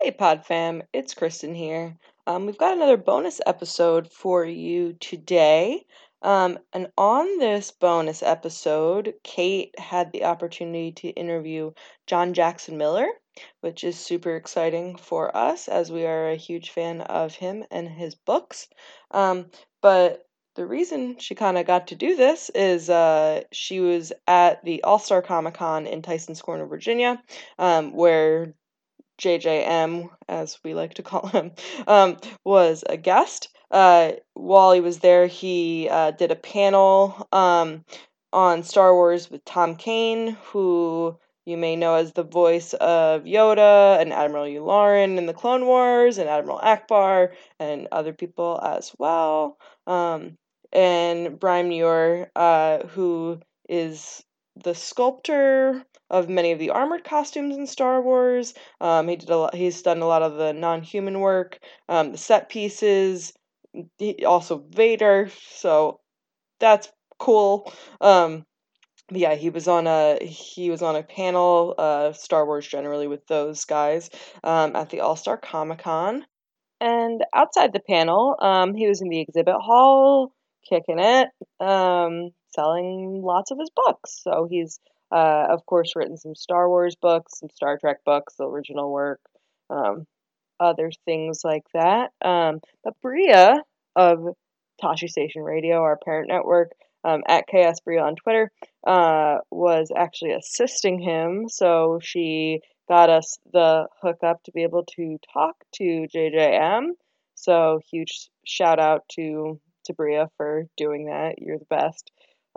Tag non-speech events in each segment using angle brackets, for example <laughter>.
Hey, Pod fam, it's Kristen here. Um, we've got another bonus episode for you today. Um, and on this bonus episode, Kate had the opportunity to interview John Jackson Miller, which is super exciting for us as we are a huge fan of him and his books. Um, but the reason she kind of got to do this is uh, she was at the All Star Comic Con in Tyson's Corner, Virginia, um, where JJM, as we like to call him, <laughs> um, was a guest. Uh, while he was there, he uh, did a panel um, on Star Wars with Tom Kane, who you may know as the voice of Yoda and Admiral Yularen in the Clone Wars, and Admiral Ackbar and other people as well. Um, and Brian Muir, uh, who is the sculptor of many of the armored costumes in Star Wars. Um, he did a lot, he's done a lot of the non-human work, um, the set pieces, he, also Vader. So that's cool. Um, yeah, he was on a he was on a panel, uh, Star Wars generally with those guys um, at the All Star Comic Con. And outside the panel, um, he was in the exhibit hall, kicking it, um, selling lots of his books. So he's, uh, of course, written some Star Wars books, some Star Trek books, the original work, um, other things like that. Um, but Bria of Tosche Station Radio, our parent network, um, at KS Bria on Twitter, uh, was actually assisting him. So she got us the hookup to be able to talk to JJM. So huge shout out to to Bria for doing that. You're the best.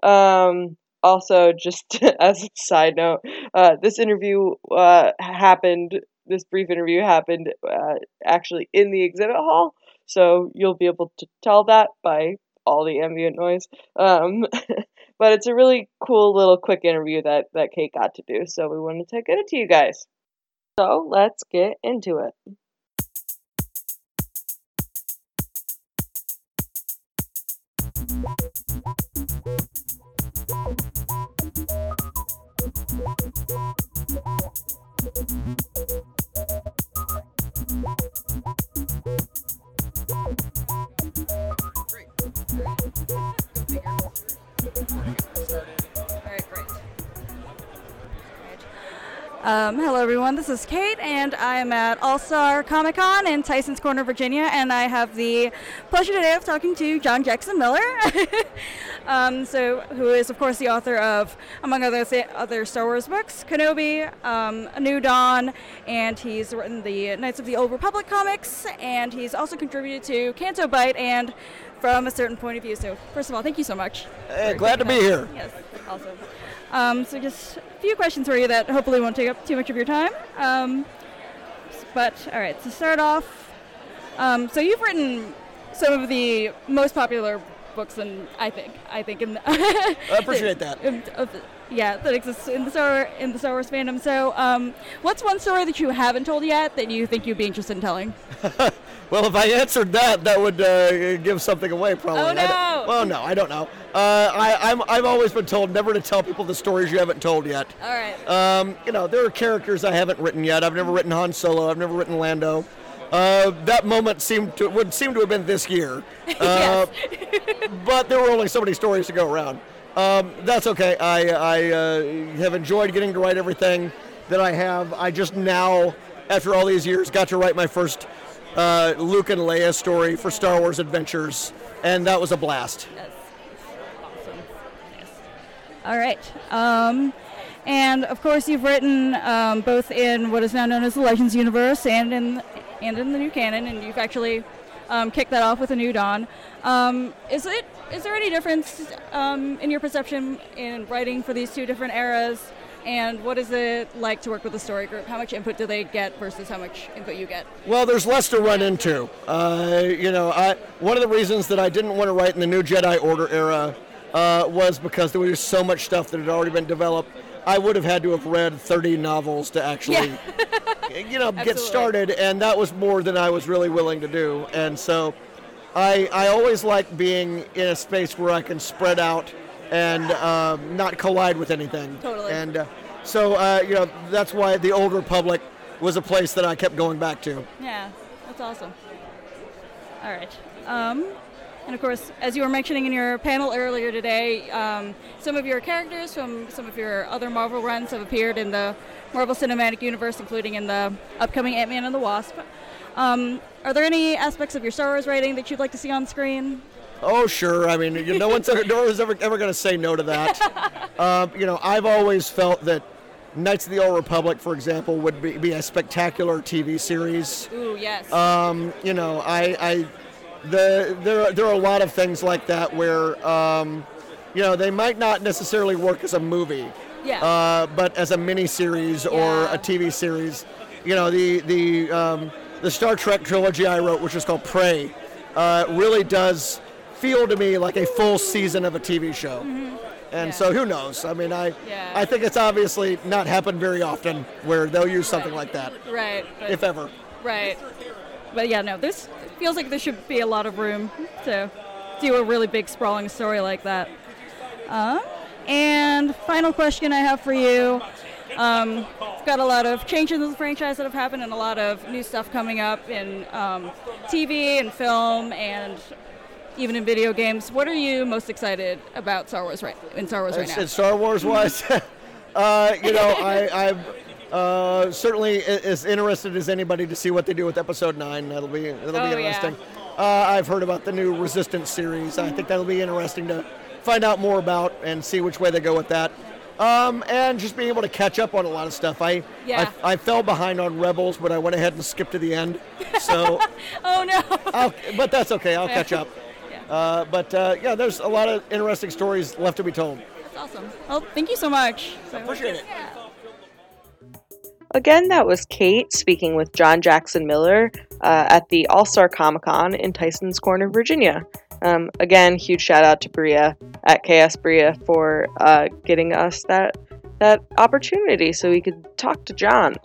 Um, also, just <laughs> as a side note, uh, this interview uh, happened. This brief interview happened uh, actually in the exhibit hall, so you'll be able to tell that by all the ambient noise. Um, <laughs> but it's a really cool little quick interview that that Kate got to do, so we wanted to get it to you guys. So let's get into it. Um, hello, everyone. This is Kate, and I am at All Star Comic Con in Tyson's Corner, Virginia, and I have the pleasure today of talking to John Jackson Miller, <laughs> um, so who is, of course, the author of, among other th- other Star Wars books, Kenobi, um, A New Dawn, and he's written the Knights of the Old Republic comics, and he's also contributed to Canto Bight and from a certain point of view. So, first of all, thank you so much. Hey, glad to be here. Yes, awesome. Um, so just a few questions for you that hopefully won't take up too much of your time. Um, but all right, to start off, um, so you've written some of the most popular books, and I think I think in the <laughs> I appreciate that. yeah, that exists in the Star in the Star Wars fandom. So, um, what's one story that you haven't told yet that you think you'd be interested in telling? <laughs> well, if I answered that, that would uh, give something away, probably. Oh no! Well, no, I don't know. Uh, I, I'm, I've always been told never to tell people the stories you haven't told yet. All right. Um, you know, there are characters I haven't written yet. I've never written Han Solo. I've never written Lando. Uh, that moment seemed to would seem to have been this year, <laughs> uh, <laughs> but there were only so many stories to go around. Um, that's okay. I, I uh, have enjoyed getting to write everything that I have. I just now, after all these years, got to write my first uh, Luke and Leia story for Star Wars Adventures, and that was a blast. Yes. Awesome. Yes. All right. Um, and of course, you've written um, both in what is now known as the Legends universe and in and in the new canon, and you've actually um, kicked that off with a new Dawn. Um, is it is there any difference um, in your perception in writing for these two different eras? And what is it like to work with a story group? How much input do they get versus how much input you get? Well, there's less to run into. Uh, you know, I, one of the reasons that I didn't want to write in the new Jedi Order era uh, was because there was so much stuff that had already been developed. I would have had to have read 30 novels to actually, yeah. <laughs> you know, <laughs> get started, and that was more than I was really willing to do. And so, I I always like being in a space where I can spread out and um, not collide with anything. Totally. And uh, so uh, you know that's why the Old Republic was a place that I kept going back to. Yeah, that's awesome. All right. Um, and of course, as you were mentioning in your panel earlier today, um, some of your characters from some of your other Marvel runs have appeared in the Marvel Cinematic Universe, including in the upcoming Ant Man and the Wasp. Um, are there any aspects of your Star Wars writing that you'd like to see on screen? Oh, sure. I mean, you, no one's ever, no one's ever, ever going to say no to that. <laughs> um, you know, I've always felt that Knights of the Old Republic, for example, would be, be a spectacular TV series. Ooh, yes. Um, you know, I, I the there there are a lot of things like that where um, you know they might not necessarily work as a movie, yeah. uh, but as a mini series or Yeah. a TV series. You know, the the um, the Star Trek trilogy I wrote, which is called Prey, uh, really does feel to me like a full season of a TV show. And Mm-hmm. Yeah. so who knows? I mean, I Yeah. I think it's obviously not happened very often where they'll use something like that, right. But, if ever. right. But yeah, no, this feels like there should be a lot of room to do a really big, sprawling story like that. Um, and final question I have for you. Um, we've got a lot of changes in the franchise that have happened and a lot of new stuff coming up in um, TV and film and even in video games. What are you most excited about Star Wars right in Star Wars right now? Star Wars wise. <laughs> uh, you know, I, I'm uh, certainly as interested as anybody to see what they do with Episode Nine. That'll be that'll Oh, be yeah. interesting. Uh, I've heard about the new Resistance series. I think that'll be interesting to find out more about and see which way they go with that. Um, and just being able to catch up on a lot of stuff. I, Yeah. I I fell behind on Rebels, but I went ahead and skipped to the end. So, <laughs> oh no! I'll, but that's okay. I'll <laughs> catch up. Yeah. Uh, but uh, yeah, there's a lot of interesting stories left to be told. That's awesome. Well, thank you so much. So- Appreciate it. Yeah. Again, that was Kate speaking with John Jackson Miller uh, at the All Star Comic Con in Tyson's Corner, Virginia. Um, again, huge shout out to Bria at KS Bria for uh, getting us that that opportunity so we could talk to John.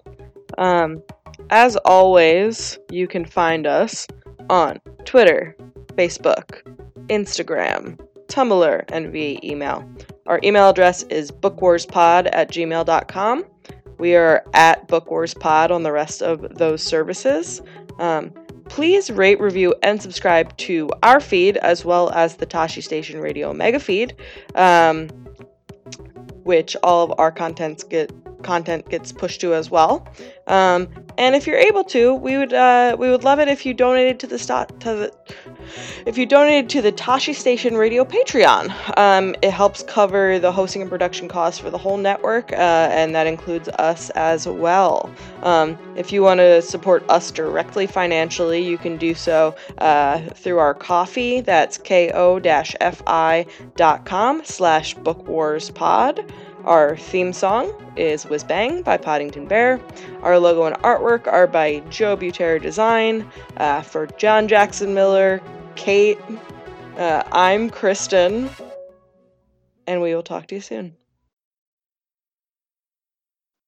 Um, as always, you can find us on Twitter, Facebook, Instagram, Tumblr, and via email. Our email address is bookwarspod at gmail.com. We are at Book Wars Pod on the rest of those services. Um, please rate, review, and subscribe to our feed as well as the Tosche Station Radio Mega feed, um, which all of our contents get content gets pushed to as well. Um, and if you're able to, we would uh, we would love it if you donated to the to the if you donated to the Tosche Station Radio Patreon. Um, it helps cover the hosting and production costs for the whole network, uh, and that includes us as well. Um, if you want to support us directly financially, you can do so uh, through our Ko-fi. That's ko-fi.com slash bookwarspod. Our theme song is Whiz Bang by Poddington Bear. Our logo and artwork are by Joe Butera Design. Uh, for John Jackson Miller, Kate, uh, I'm Kristen, and we will talk to you soon.